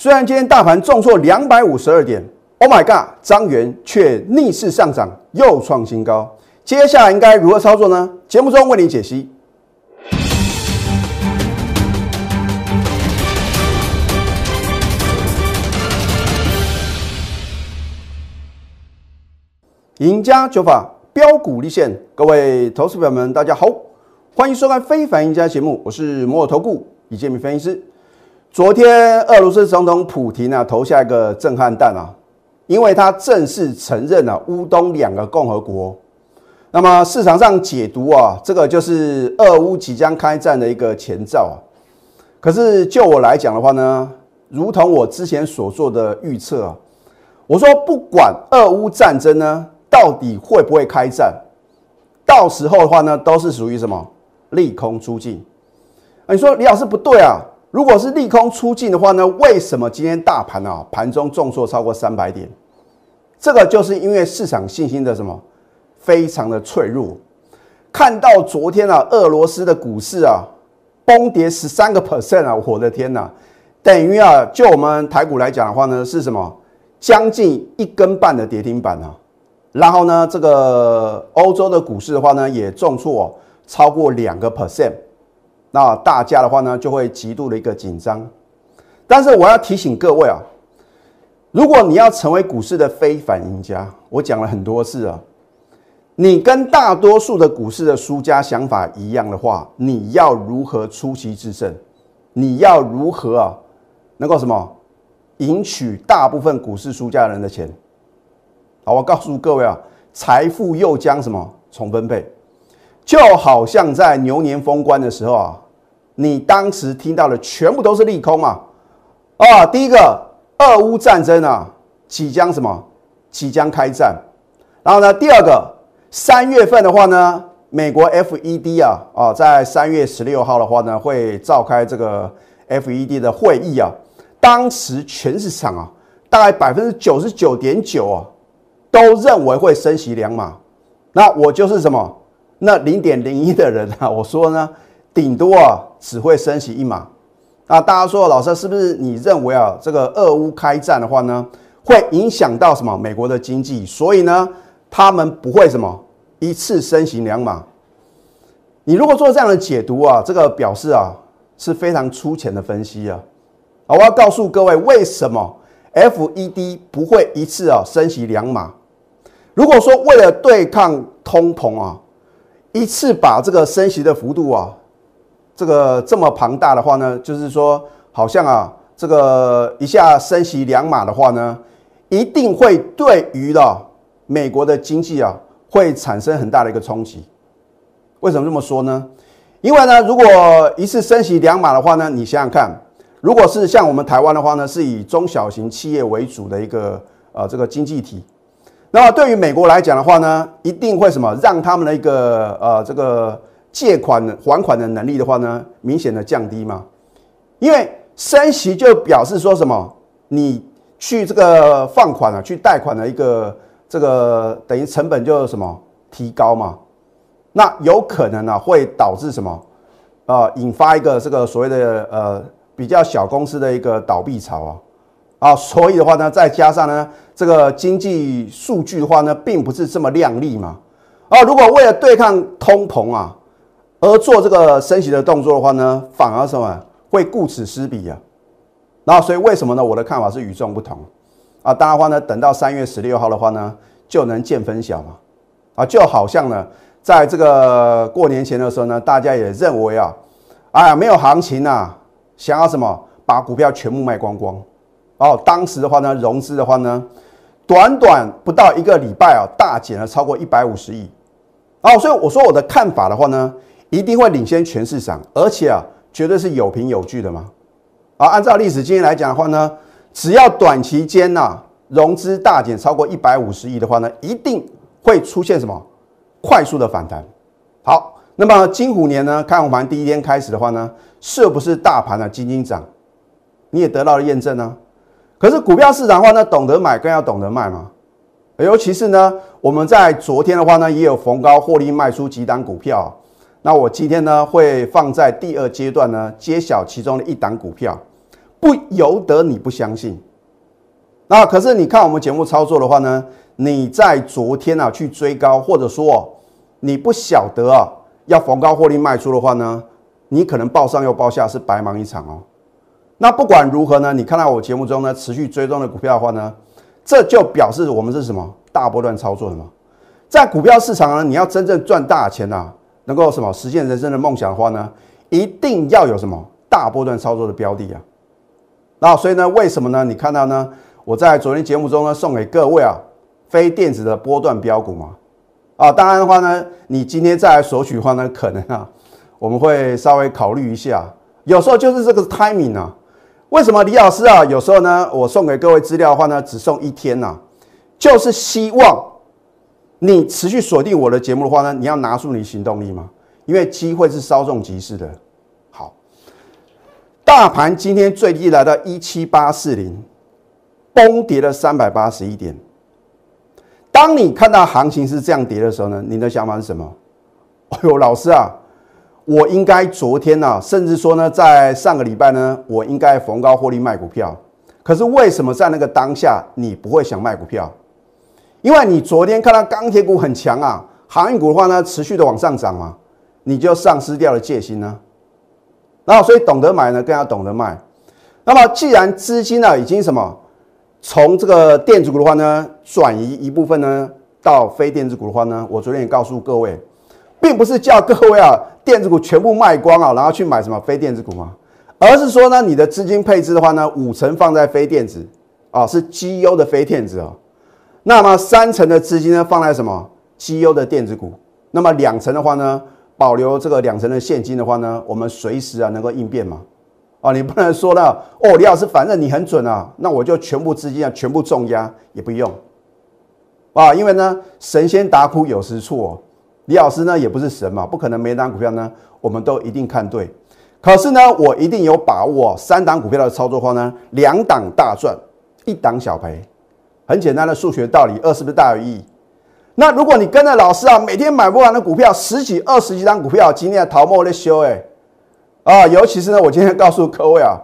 虽然今天大盘重挫两百五十二点，Oh my God，张元却逆势上涨，又创新高。接下来应该如何操作呢？节目中为你解析。赢家九法标股立现，各位投资朋友们，大家好，欢迎收看《非凡赢家》节目，我是摩尔投顾李建明分析师。昨天俄罗斯总统普京啊投下一个震撼弹啊，因为他正式承认了乌东两个共和国。那么市场上解读啊，这个就是俄乌即将开战的一个前兆啊。可是就我来讲的话呢，如同我之前所做的预测啊，我说不管俄乌战争呢。到底会不会开战？到时候的话呢，都是属于什么利空出尽？你说李老师不对啊？如果是利空出尽的话呢，为什么今天大盘啊盘中重挫超过三百点？这个就是因为市场信心的什么非常的脆弱。看到昨天啊，俄罗斯的股市啊崩跌十三个 percent 啊，我的天呐！等于啊，就我们台股来讲的话呢，是什么将近一根半的跌停板啊！然后呢，这个欧洲的股市的话呢，也重挫超过两个 percent，那大家的话呢，就会极度的一个紧张。但是我要提醒各位啊，如果你要成为股市的非凡赢家，我讲了很多次啊，你跟大多数的股市的输家想法一样的话，你要如何出奇制胜？你要如何啊，能够什么赢取大部分股市输家人的钱？好，我告诉各位啊，财富又将什么重分配？就好像在牛年封关的时候啊，你当时听到的全部都是利空啊？啊，第一个，俄乌战争啊，即将什么？即将开战。然后呢，第二个，三月份的话呢，美国 FED 啊啊，在三月十六号的话呢，会召开这个 FED 的会议啊。当时全市场啊，大概百分之九十九点九啊。都认为会升息两码，那我就是什么？那零点零一的人啊，我说呢，顶多啊只会升息一码。那大家说，老师是不是你认为啊，这个俄乌开战的话呢，会影响到什么美国的经济？所以呢，他们不会什么一次升息两码。你如果做这样的解读啊，这个表示啊是非常粗浅的分析啊。我要告诉各位，为什么 FED 不会一次啊升息两码？如果说为了对抗通膨啊，一次把这个升息的幅度啊，这个这么庞大的话呢，就是说好像啊，这个一下升息两码的话呢，一定会对于了美国的经济啊，会产生很大的一个冲击。为什么这么说呢？因为呢，如果一次升息两码的话呢，你想想看，如果是像我们台湾的话呢，是以中小型企业为主的一个呃这个经济体。那么对于美国来讲的话呢，一定会什么让他们的一个呃这个借款还款的能力的话呢，明显的降低嘛？因为升息就表示说什么，你去这个放款啊，去贷款的一个这个等于成本就什么提高嘛？那有可能呢会导致什么啊？引发一个这个所谓的呃比较小公司的一个倒闭潮啊？啊，所以的话呢，再加上呢，这个经济数据的话呢，并不是这么亮丽嘛。啊，如果为了对抗通膨啊，而做这个升息的动作的话呢，反而什么会顾此失彼啊。那所以为什么呢？我的看法是与众不同啊。当然话呢，等到三月十六号的话呢，就能见分晓嘛。啊，就好像呢，在这个过年前的时候呢，大家也认为啊，哎呀，没有行情呐，想要什么把股票全部卖光光。哦，当时的话呢，融资的话呢，短短不到一个礼拜啊，大减了超过一百五十亿。哦，所以我说我的看法的话呢，一定会领先全市场，而且啊，绝对是有凭有据的嘛。啊，按照历史经验来讲的话呢，只要短期间呐，融资大减超过一百五十亿的话呢，一定会出现什么快速的反弹。好，那么金虎年呢，开红盘第一天开始的话呢，是不是大盘啊金金涨？你也得到了验证呢。可是股票市场的话呢，懂得买更要懂得卖嘛。尤其是呢，我们在昨天的话呢，也有逢高获利卖出几档股票。那我今天呢，会放在第二阶段呢，揭晓其中的一档股票。不由得你不相信。那可是你看我们节目操作的话呢，你在昨天啊去追高，或者说你不晓得啊要逢高获利卖出的话呢，你可能报上又报下是白忙一场哦。那不管如何呢，你看到我节目中呢持续追踪的股票的话呢，这就表示我们是什么大波段操作的嘛。在股票市场呢，你要真正赚大钱呐，能够什么实现人生的梦想的话呢，一定要有什么大波段操作的标的啊。那所以呢，为什么呢？你看到呢？我在昨天节目中呢，送给各位啊，非电子的波段标股嘛，啊，当然的话呢，你今天再来索取的话呢，可能啊，我们会稍微考虑一下。有时候就是这个 timing 啊，为什么李老师啊，有时候呢，我送给各位资料的话呢，只送一天呐，就是希望你持续锁定我的节目的话呢，你要拿出你行动力嘛，因为机会是稍纵即逝的。好，大盘今天最低来到一七八四零。崩跌了三百八十一点。当你看到行情是这样跌的时候呢，你的想法是什么？哎呦，老师啊，我应该昨天呢，甚至说呢，在上个礼拜呢，我应该逢高获利卖股票。可是为什么在那个当下你不会想卖股票？因为你昨天看到钢铁股很强啊，航运股的话呢，持续的往上涨嘛，你就丧失掉了戒心呢。然后，所以懂得买呢，更要懂得卖。那么，既然资金呢已经什么？从这个电子股的话呢，转移一部分呢到非电子股的话呢，我昨天也告诉各位，并不是叫各位啊电子股全部卖光啊，然后去买什么非电子股嘛，而是说呢，你的资金配置的话呢，五成放在非电子啊，是绩优的非电子啊，那么三成的资金呢放在什么？绩优的电子股，那么两成的话呢，保留这个两成的现金的话呢，我们随时啊能够应变嘛。啊，你不能说呢，哦，李老师，反正你很准啊，那我就全部资金啊，全部重压也不用，啊，因为呢，神仙打苦有时错，李老师呢也不是神嘛，不可能每档股票呢我们都一定看对，可是呢，我一定有把握，三档股票的操作方呢，两档大赚，一档小赔，很简单的数学道理，二是不是大于一？那如果你跟着老师啊，每天买不完的股票，十几、二十几张股票，今天逃莫的修哎。啊，尤其是呢，我今天告诉各位啊，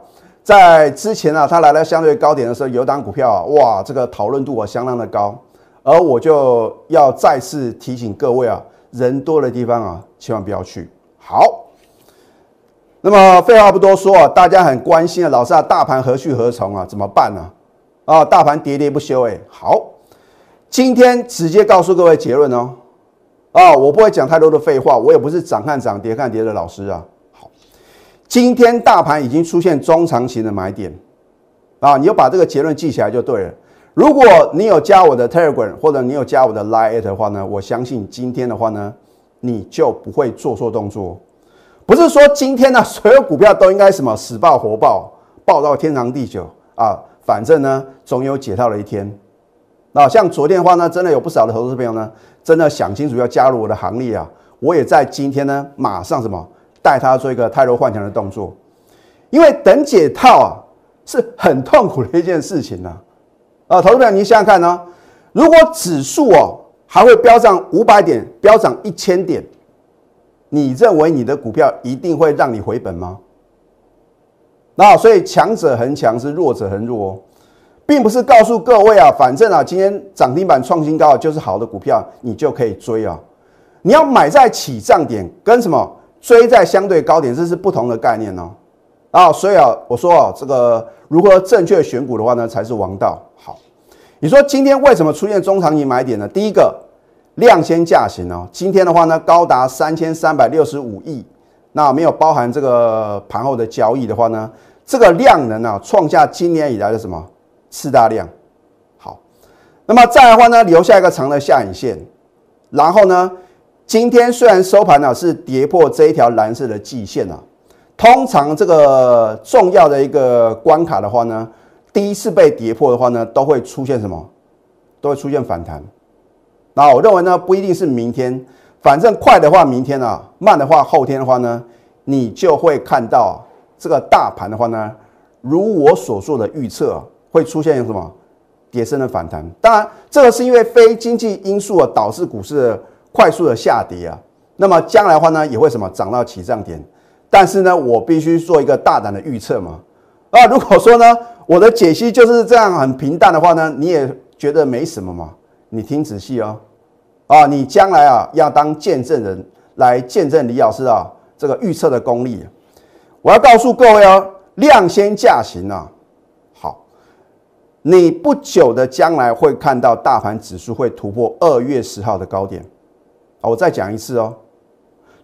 在之前啊，它来到相对高点的时候，有档股票啊，哇，这个讨论度啊相当的高，而我就要再次提醒各位啊，人多的地方啊，千万不要去。好，那么废话不多说啊，大家很关心啊，老师啊，大盘何去何从啊？怎么办呢？啊，大盘喋喋不休哎。好，今天直接告诉各位结论哦。啊，我不会讲太多的废话，我也不是涨看涨跌看跌的老师啊。好今天大盘已经出现中长型的买点啊，你就把这个结论记起来就对了。如果你有加我的 Telegram 或者你有加我的 Line 的话呢，我相信今天的话呢，你就不会做错动作。不是说今天呢 所有股票都应该什么死爆活爆，爆到天长地久啊，反正呢总有解套的一天。那像昨天的话呢，真的有不少的投资朋友呢，真的想清楚要加入我的行列啊，我也在今天呢马上什么。带他做一个泰弱换强的动作，因为等解套啊是很痛苦的一件事情呢。啊，啊投资者，你想想看呢，如果指数哦还会飙涨五百点，飙涨一千点，你认为你的股票一定会让你回本吗？那所以强者恒强，是弱者恒弱哦，并不是告诉各位啊，反正啊今天涨停板创新高就是好的股票，你就可以追啊。你要买在起涨点，跟什么？追在相对高点，这是不同的概念哦。啊，所以啊，我说啊，这个如何正确选股的话呢，才是王道。好，你说今天为什么出现中长期买点呢？第一个，量先价行哦。今天的话呢，高达三千三百六十五亿，那没有包含这个盘后的交易的话呢，这个量能啊，创下今年以来的什么次大量。好，那么再的话呢，留下一个长的下影线，然后呢？今天虽然收盘呢是跌破这一条蓝色的季线啊，通常这个重要的一个关卡的话呢，第一次被跌破的话呢，都会出现什么？都会出现反弹。那我认为呢，不一定是明天，反正快的话明天啊，慢的话后天的话呢，你就会看到这个大盘的话呢，如我所做的预测，会出现什么跌升的反弹。当然，这个是因为非经济因素啊导致股市。快速的下跌啊，那么将来的话呢，也会什么涨到起涨点，但是呢，我必须做一个大胆的预测嘛，啊，如果说呢，我的解析就是这样很平淡的话呢，你也觉得没什么嘛？你听仔细哦，啊，你将来啊要当见证人来见证李老师啊这个预测的功力。我要告诉各位哦，量先价行啊，好，你不久的将来会看到大盘指数会突破二月十号的高点。我再讲一次哦。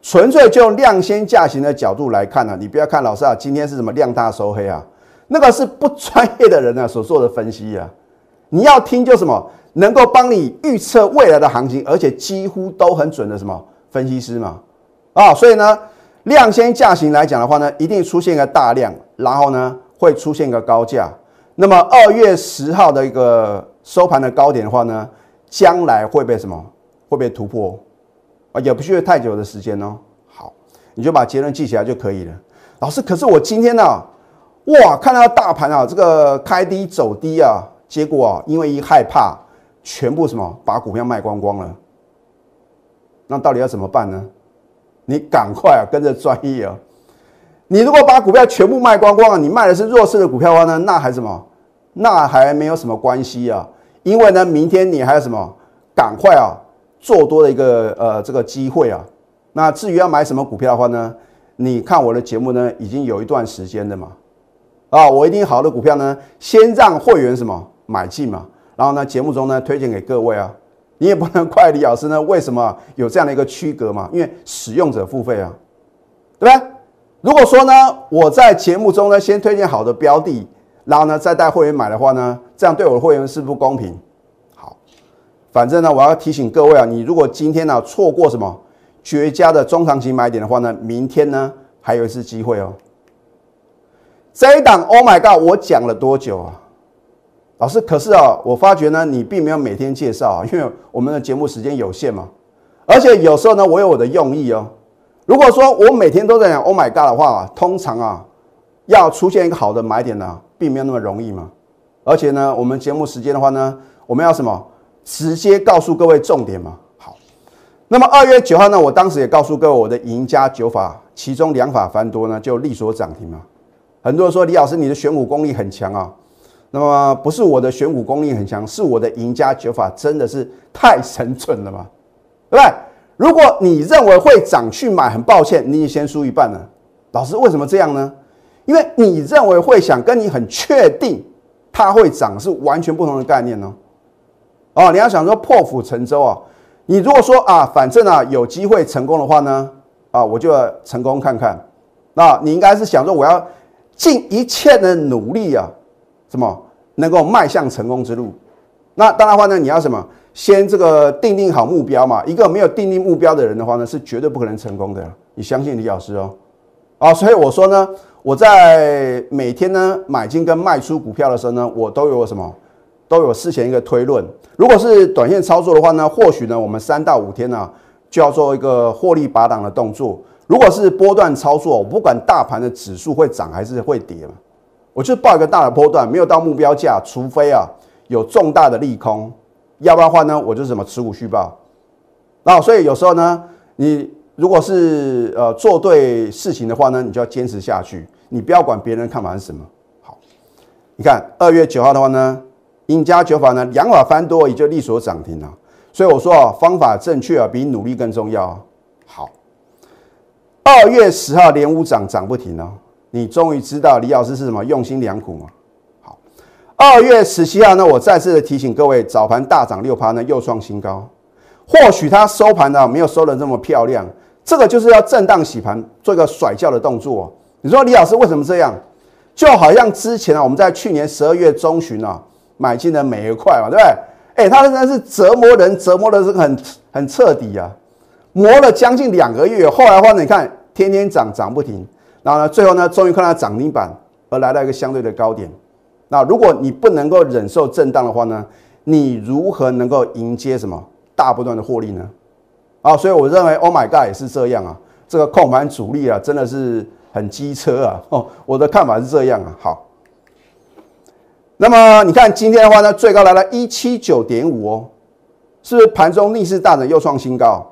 纯粹就量先价行的角度来看呢，你不要看老师啊，今天是什么量大收黑啊？那个是不专业的人呢所做的分析啊。你要听就什么能够帮你预测未来的行情，而且几乎都很准的什么分析师嘛？啊，所以呢，量先价行来讲的话呢，一定出现一个大量，然后呢会出现一个高价。那么二月十号的一个收盘的高点的话呢，将来会被什么会被突破？啊，也不需要太久的时间哦。好，你就把结论记起来就可以了。老师，可是我今天呢，哇，看到大盘啊，这个开低走低啊，结果啊，因为一害怕，全部什么把股票卖光光了。那到底要怎么办呢？你赶快啊，跟着专业啊。你如果把股票全部卖光光啊，你卖的是弱势的股票的话呢，那还什么？那还没有什么关系啊。因为呢，明天你还有什么？赶快啊！做多的一个呃这个机会啊，那至于要买什么股票的话呢，你看我的节目呢已经有一段时间的嘛，啊，我一定好的股票呢，先让会员什么买进嘛，然后呢节目中呢推荐给各位啊，你也不能怪李老师呢，为什么有这样的一个区隔嘛？因为使用者付费啊，对不对？如果说呢我在节目中呢先推荐好的标的，然后呢再带会员买的话呢，这样对我的会员是不公平。反正呢，我要提醒各位啊，你如果今天呢错过什么绝佳的中长期买点的话呢，明天呢还有一次机会哦。这一档 Oh my God，我讲了多久啊？老师，可是啊，我发觉呢，你并没有每天介绍啊，因为我们的节目时间有限嘛。而且有时候呢，我有我的用意哦。如果说我每天都在讲 Oh my God 的话，通常啊，要出现一个好的买点呢，并没有那么容易嘛。而且呢，我们节目时间的话呢，我们要什么？直接告诉各位重点嘛。好，那么二月九号呢，我当时也告诉各位我的赢家九法，其中两法翻多呢就力所涨停嘛。很多人说李老师你的选股功力很强啊，那么不是我的选股功力很强，是我的赢家九法真的是太神准了嘛，对不对？如果你认为会涨去买，很抱歉，你先输一半了。老师为什么这样呢？因为你认为会想跟你很确定它会涨是完全不同的概念呢。哦，你要想说破釜沉舟啊！你如果说啊，反正啊有机会成功的话呢，啊我就要成功看看。那你应该是想说，我要尽一切的努力啊，什么能够迈向成功之路？那当然话呢，你要什么？先这个定定好目标嘛。一个没有定定目标的人的话呢，是绝对不可能成功的。你相信李老师哦。啊，所以我说呢，我在每天呢买进跟卖出股票的时候呢，我都有什么？都有事前一个推论，如果是短线操作的话呢，或许呢我们三到五天呢就要做一个获利拔档的动作。如果是波段操作，我不管大盘的指数会涨还是会跌嘛，我就报一个大的波段，没有到目标价，除非啊有重大的利空，要不然的话呢，我就什么持股续报。那所以有时候呢，你如果是呃做对事情的话呢，你就要坚持下去，你不要管别人看法是什么。好，你看二月九号的话呢。赢家九法呢，两法翻多也就力所涨停了。所以我说啊，方法正确啊，比努力更重要。好，二月十号连五涨涨不停哦，你终于知道李老师是什么用心良苦吗？好，二月十七号呢，我再次的提醒各位，早盘大涨六趴呢，又创新高。或许它收盘呢没有收的这么漂亮，这个就是要震荡洗盘，做一个甩轿的动作。你说李老师为什么这样？就好像之前啊，我们在去年十二月中旬啊。买进的每一块嘛，对不对？哎，他真的是折磨人，折磨的是很很彻底啊，磨了将近两个月。后来的话呢，你看天天涨涨不停，然后呢，最后呢，终于看到涨停板，而来到一个相对的高点。那如果你不能够忍受震荡的话呢，你如何能够迎接什么大不断的获利呢？啊，所以我认为，Oh my God，也是这样啊，这个控盘主力啊，真的是很机车啊。哦，我的看法是这样啊。好。那么你看今天的话呢，最高来了一七九点五哦，是不是盘中逆势大涨又创新高？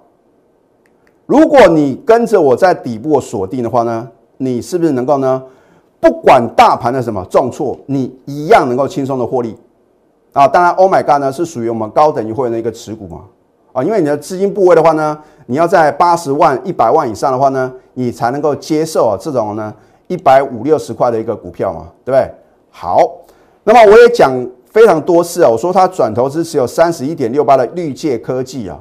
如果你跟着我在底部锁定的话呢，你是不是能够呢不管大盘的什么重挫，你一样能够轻松的获利啊！当然，Oh my God 呢是属于我们高等级会员的一个持股嘛啊，因为你的资金部位的话呢，你要在八十万、一百万以上的话呢，你才能够接受啊这种呢一百五六十块的一个股票嘛，对不对？好，那么我也讲非常多次啊，我说它转投资持有三十一点六八的绿界科技啊，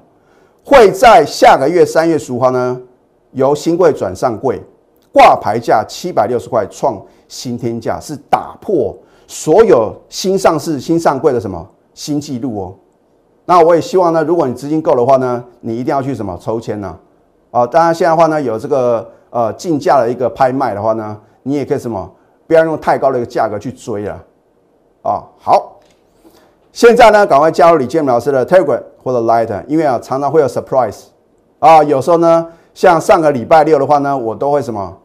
会在下个月三月十五号呢由新贵转上柜。挂牌价七百六十块，创新天价，是打破所有新上市、新上柜的什么新纪录哦。那我也希望呢，如果你资金够的话呢，你一定要去什么抽签呢？啊，当然现在的话呢，有这个呃竞价的一个拍卖的话呢，你也可以什么，不要用太高的一个价格去追了。啊，啊好，现在呢，赶快加入李建明老师的 Telegram 或者 Light，因为啊，常常会有 surprise 啊，有时候呢，像上个礼拜六的话呢，我都会什么？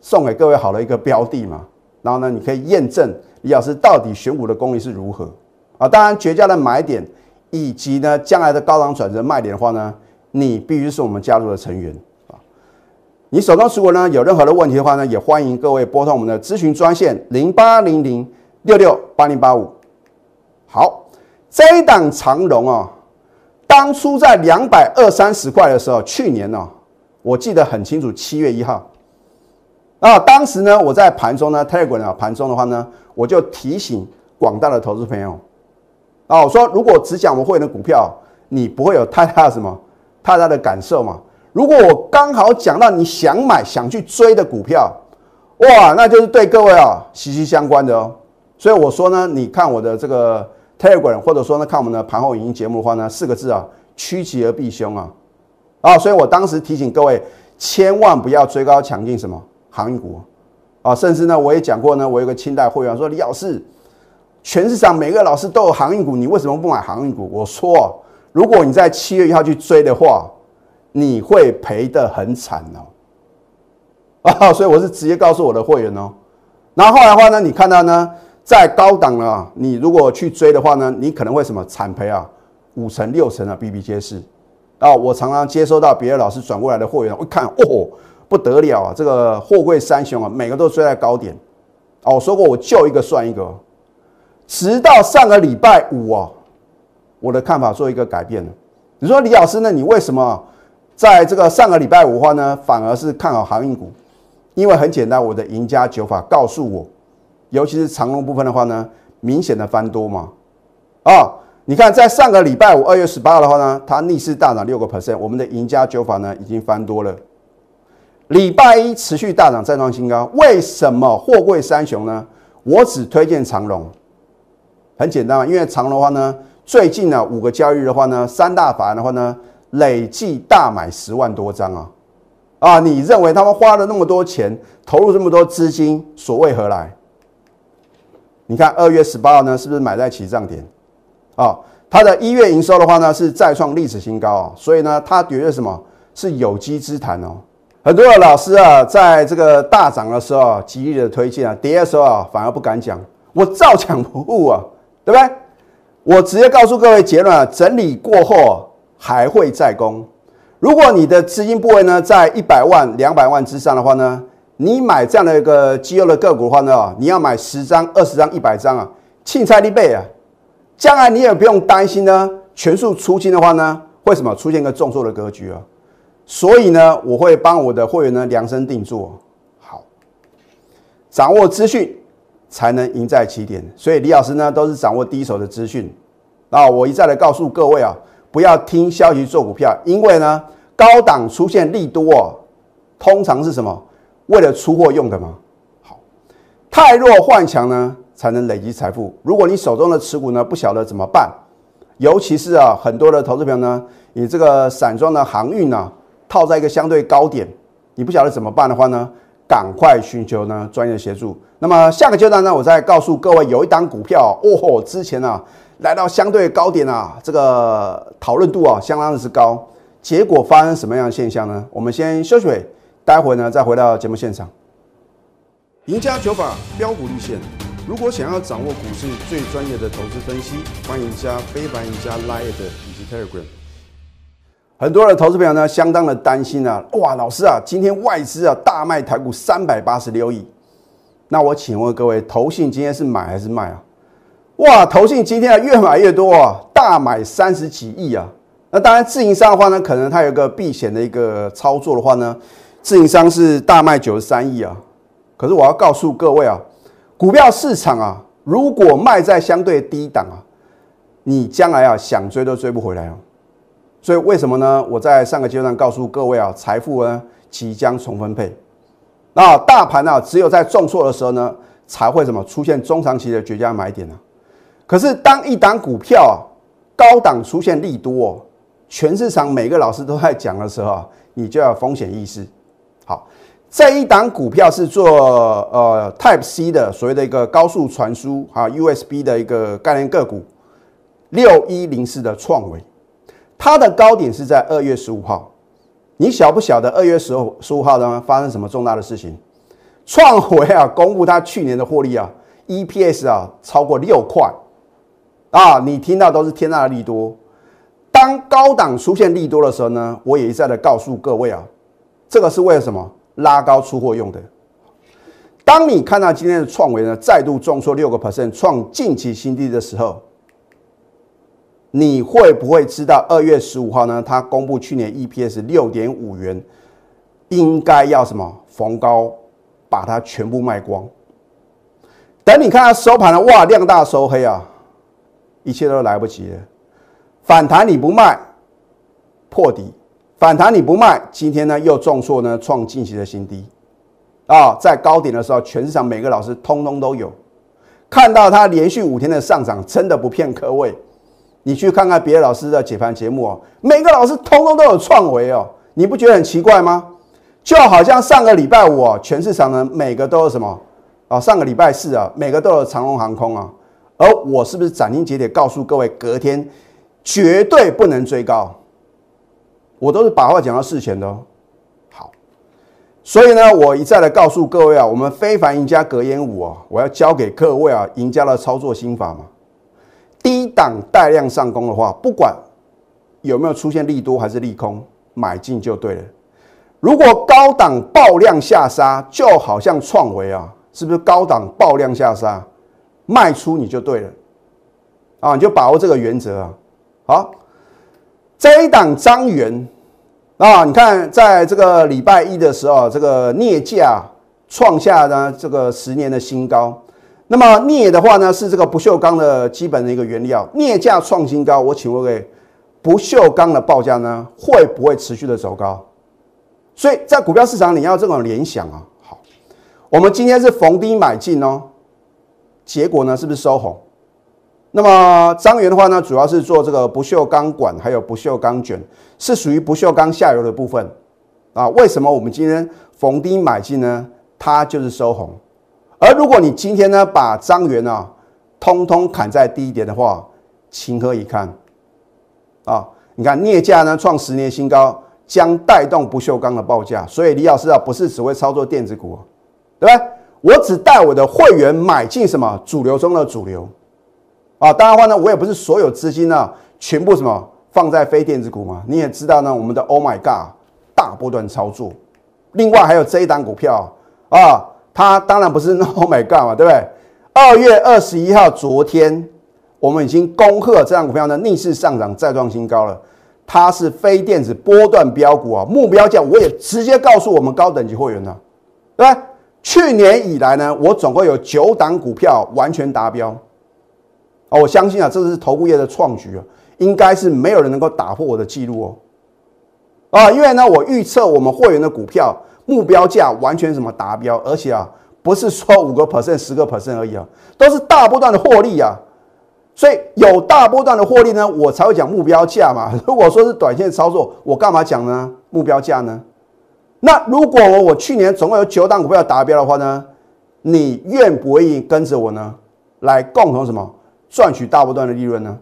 送给各位好的一个标的嘛，然后呢，你可以验证李老师到底选股的功力是如何啊？当然，绝佳的买点以及呢将来的高档转折卖点的话呢，你必须是我们加入的成员啊。你手中持股呢有任何的问题的话呢，也欢迎各位拨通我们的咨询专线零八零零六六八零八五。好，这一档长荣啊，当初在两百二三十块的时候，去年呢，我记得很清楚，七月一号。啊，当时呢，我在盘中呢，Telegram 啊，盘中的话呢，我就提醒广大的投资朋友，啊，我说如果只讲我们会员的股票，你不会有太大的什么太大的感受嘛。如果我刚好讲到你想买、想去追的股票，哇，那就是对各位啊息息相关的哦。所以我说呢，你看我的这个 Telegram，或者说呢看我们的盘后影音节目的话呢，四个字啊，趋吉而避凶啊，啊，所以我当时提醒各位，千万不要追高抢进什么。航运股啊，甚至呢，我也讲过呢。我有个清代会员说：“李老师，全市场每个老师都有航运股，你为什么不买航运股？”我说：“如果你在七月一号去追的话，你会赔得很惨哦。”啊，所以我是直接告诉我的会员哦。然后后来的话呢，你看到呢，在高档了，你如果去追的话呢，你可能会什么惨赔啊，五成六成啊，比比皆是。啊，我常常接收到别的老师转过来的货源，我一看哦。不得了啊！这个货柜三雄啊，每个都追在高点。哦，我说过我救一个算一个。直到上个礼拜五啊，我的看法做一个改变了。你说李老师呢？你为什么在这个上个礼拜五的话呢，反而是看好航运股？因为很简单，我的赢家九法告诉我，尤其是长龙部分的话呢，明显的翻多嘛。啊，你看在上个礼拜五二月十八号的话呢，它逆势大涨六个 percent，我们的赢家九法呢已经翻多了。礼拜一持续大涨，再创新高。为什么货柜三雄呢？我只推荐长龙。很简单嘛，因为长龙的话呢，最近呢五个交易日的话呢，三大法案的话呢，累计大买十万多张啊！啊，你认为他们花了那么多钱，投入这么多资金，所谓何来？你看二月十八号呢，是不是买在起涨点？啊，它的一月营收的话呢，是再创历史新高啊！所以呢，它绝对什么是有机之谈哦。很多的老师啊，在这个大涨的时候极力的推荐啊，跌的时候啊反而不敢讲，我照讲不误啊，对不对？我直接告诉各位结论啊，整理过后还会再攻。如果你的资金部位呢在一百万、两百万之上的话呢，你买这样的一个绩优的个股的话呢，你要买十张、二十张、一百张啊，庆菜立倍啊，将来你也不用担心呢，全数出金的话呢，会什么出现一个重挫的格局啊？所以呢，我会帮我的会员呢量身定做好，掌握资讯才能赢在起点。所以李老师呢都是掌握第一手的资讯。那我一再的告诉各位啊，不要听消息做股票，因为呢高档出现利多啊，通常是什么？为了出货用的吗？好，太弱换强呢才能累积财富。如果你手中的持股呢不晓得怎么办，尤其是啊很多的投资朋友呢，你这个散装的航运呢。套在一个相对高点，你不晓得怎么办的话呢？赶快寻求呢专业协助。那么下个阶段呢，我再告诉各位，有一档股票哦，之前啊来到相对高点啊，这个讨论度啊相当的是高，结果发生什么样的现象呢？我们先休息会，待会呢再回到节目现场。赢家九法标股立线，如果想要掌握股市最专业的投资分析，欢迎加非凡、加 Line 以及 Telegram。很多的投资朋友呢，相当的担心啊！哇，老师啊，今天外资啊大卖台股三百八十六亿，那我请问各位，投信今天是买还是卖啊？哇，投信今天啊越买越多啊，大买三十几亿啊。那当然，自营商的话呢，可能它有个避险的一个操作的话呢，自营商是大卖九十三亿啊。可是我要告诉各位啊，股票市场啊，如果卖在相对低档啊，你将来啊想追都追不回来哦。所以为什么呢？我在上个阶段告诉各位啊，财富呢即将重分配。那大盘呢，只有在重挫的时候呢，才会什么出现中长期的绝佳买点呢？可是当一档股票啊高档出现利多，全市场每个老师都在讲的时候啊，你就要风险意识。好，这一档股票是做呃 Type C 的所谓的一个高速传输啊 USB 的一个概念个股，六一零四的创维，它的高点是在二月十五号。你晓不晓得二月十五十五号呢发生什么重大的事情？创维啊公布它去年的获利啊，EPS 啊超过六块啊！你听到都是天大的利多。当高档出现利多的时候呢，我也一再的告诉各位啊，这个是为了什么？拉高出货用的。当你看到今天的创维呢再度重挫六个 percent，创近期新低的时候。你会不会知道二月十五号呢？它公布去年 EPS 六点五元，应该要什么逢高把它全部卖光。等你看它收盘了，哇，量大收黑啊，一切都来不及了。反弹你不卖，破底；反弹你不卖，今天呢又重挫呢，创近期的新低啊！在高点的时候，全市场每个老师通通都有看到它连续五天的上涨，真的不骗各位。你去看看别的老师的解盘节目哦，每个老师通通都有创维哦，你不觉得很奇怪吗？就好像上个礼拜五啊，全市场呢每个都有什么啊？上个礼拜四啊，每个都有长龙航空啊，而我是不是斩钉截铁告诉各位，隔天绝对不能追高？我都是把话讲到事前的哦。好，所以呢，我一再的告诉各位啊，我们非凡赢家格言五啊，我要教给各位啊，赢家的操作心法嘛。低档带量上攻的话，不管有没有出现利多还是利空，买进就对了。如果高档爆量下杀，就好像创维啊，是不是高档爆量下杀，卖出你就对了啊？你就把握这个原则啊。好，这一档张元啊，你看在这个礼拜一的时候，这个镍价创下呢这个十年的新高。那么镍的话呢，是这个不锈钢的基本的一个原料，镍价创新高。我请问各位，不锈钢的报价呢，会不会持续的走高？所以在股票市场，你要这种联想啊。好，我们今天是逢低买进哦，结果呢是不是收红？那么张元的话呢，主要是做这个不锈钢管，还有不锈钢卷，是属于不锈钢下游的部分啊。为什么我们今天逢低买进呢？它就是收红。而如果你今天呢把张元啊通通砍在低点的话，情何以堪啊？你看镍价呢创十年新高，将带动不锈钢的报价。所以李老师啊不是只会操作电子股，对吧？我只带我的会员买进什么主流中的主流啊。当然话呢，我也不是所有资金呢全部什么放在非电子股嘛。你也知道呢，我们的 Oh my God 大波段操作，另外还有这一档股票啊。它当然不是 Oh my God 嘛，对不对？二月二十一号，昨天我们已经恭贺这张股票呢逆势上涨，再创新高了。它是非电子波段标股啊，目标价我也直接告诉我们高等级会员了，对吧？去年以来呢，我总共有九档股票完全达标啊，我相信啊，这是投顾业的创举啊，应该是没有人能够打破我的记录哦。啊，因为呢，我预测我们会员的股票。目标价完全什么达标，而且啊，不是说五个 percent、十个 percent 而已啊，都是大波段的获利啊。所以有大波段的获利呢，我才会讲目标价嘛。如果说是短线操作，我干嘛讲呢？目标价呢？那如果我去年总共有九档股票达标的话呢，你愿不愿意跟着我呢，来共同什么赚取大波段的利润呢？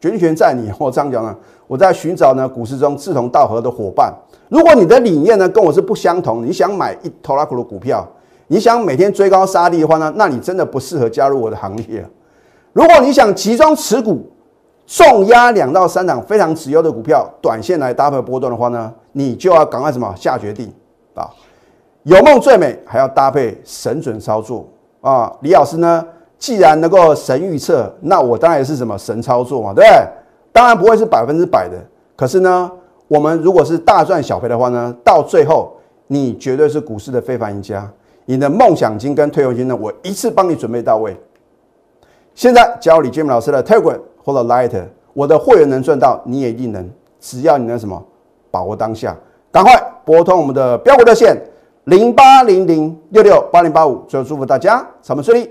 决定权在你。我这样讲呢，我在寻找呢股市中志同道合的伙伴。如果你的理念呢跟我是不相同，你想买一头拉股的股票，你想每天追高杀低的话呢，那你真的不适合加入我的行列。如果你想集中持股，重压两到三档非常持优的股票，短线来搭配波段的话呢，你就要赶快什么下决定啊！有梦最美，还要搭配神准操作啊！李老师呢，既然能够神预测，那我当然是什么神操作嘛，对不对？当然不会是百分之百的，可是呢，我们如果是大赚小赔的话呢，到最后你绝对是股市的非凡赢家。你的梦想金跟退休金呢，我一次帮你准备到位。现在加入李建明老师的 Telegram 或者 Light，我的会员能赚到，你也一定能。只要你能什么把握当下，赶快拨通我们的标股热线零八零零六六八零八五。最后祝福大家财们顺利，